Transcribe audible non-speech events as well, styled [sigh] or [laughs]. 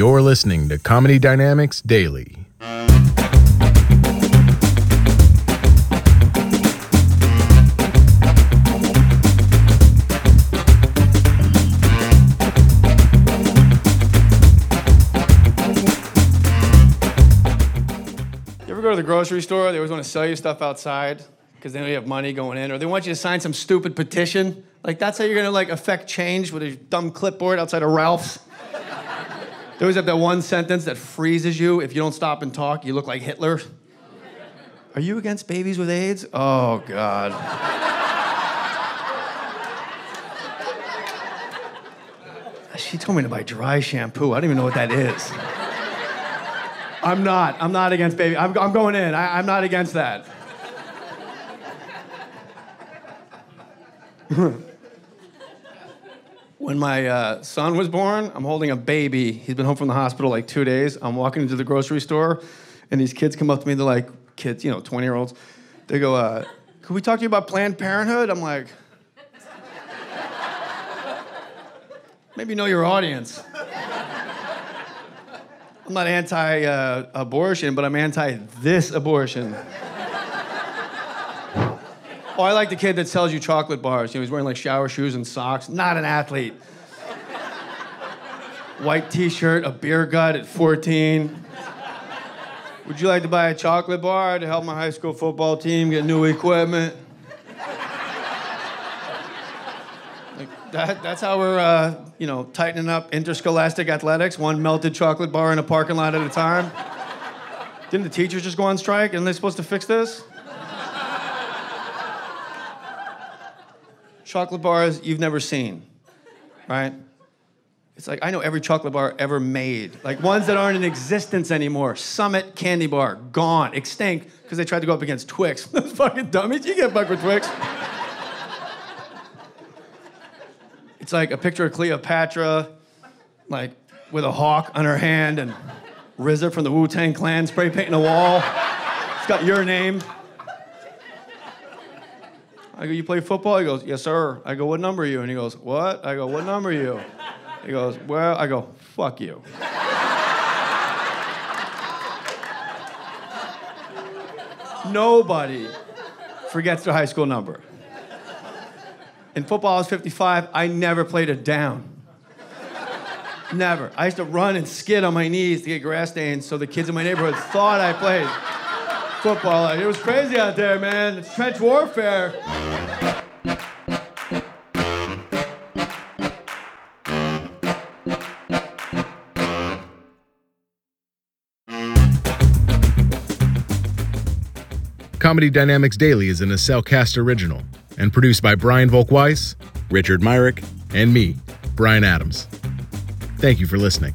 You're listening to Comedy Dynamics Daily. You ever go to the grocery store? They always want to sell you stuff outside because they know you have money going in, or they want you to sign some stupid petition. Like that's how you're gonna like affect change with a dumb clipboard outside of Ralph's. They always have that one sentence that freezes you if you don't stop and talk. You look like Hitler. Are you against babies with AIDS? Oh God. she told me to buy dry shampoo. I don't even know what that is. I'm not. I'm not against baby. I'm, I'm going in. I, I'm not against that. [laughs] when my uh, son was born, I'm holding a baby. He's been home from the hospital like two days. I'm walking into the grocery store, and these kids come up to me. They're like, kids, you know, 20 year olds. They go, uh, Can we talk to you about Planned Parenthood? I'm like, Maybe know your audience. I'm not anti uh, abortion, but I'm anti this abortion. Oh, I like the kid that sells you chocolate bars. You know, he's wearing like shower shoes and socks. Not an athlete. White t shirt, a beer gut at 14. Would you like to buy a chocolate bar to help my high school football team get new equipment? Like, that, that's how we're, uh, you know, tightening up interscholastic athletics, one melted chocolate bar in a parking lot at a time. Didn't the teachers just go on strike? Aren't they supposed to fix this? Chocolate bars you've never seen, right? It's like I know every chocolate bar ever made, like ones that aren't in existence anymore. Summit candy bar, gone, extinct, because they tried to go up against Twix. Those [laughs] fucking dummies, you get buck with Twix. It's like a picture of Cleopatra, like with a hawk on her hand, and RZA from the Wu Tang Clan spray painting a wall. It's got your name. I go, you play football? He goes, yes, sir. I go, what number are you? And he goes, what? I go, what number are you? He goes, well, I go, fuck you. Nobody forgets their high school number. In football, I was 55. I never played a down. Never. I used to run and skid on my knees to get grass stains so the kids in my neighborhood thought I played football. It was crazy out there, man. It's trench warfare. Comedy Dynamics Daily is an Acelcast original and produced by Brian Volkweiss, Richard Myrick, and me, Brian Adams. Thank you for listening.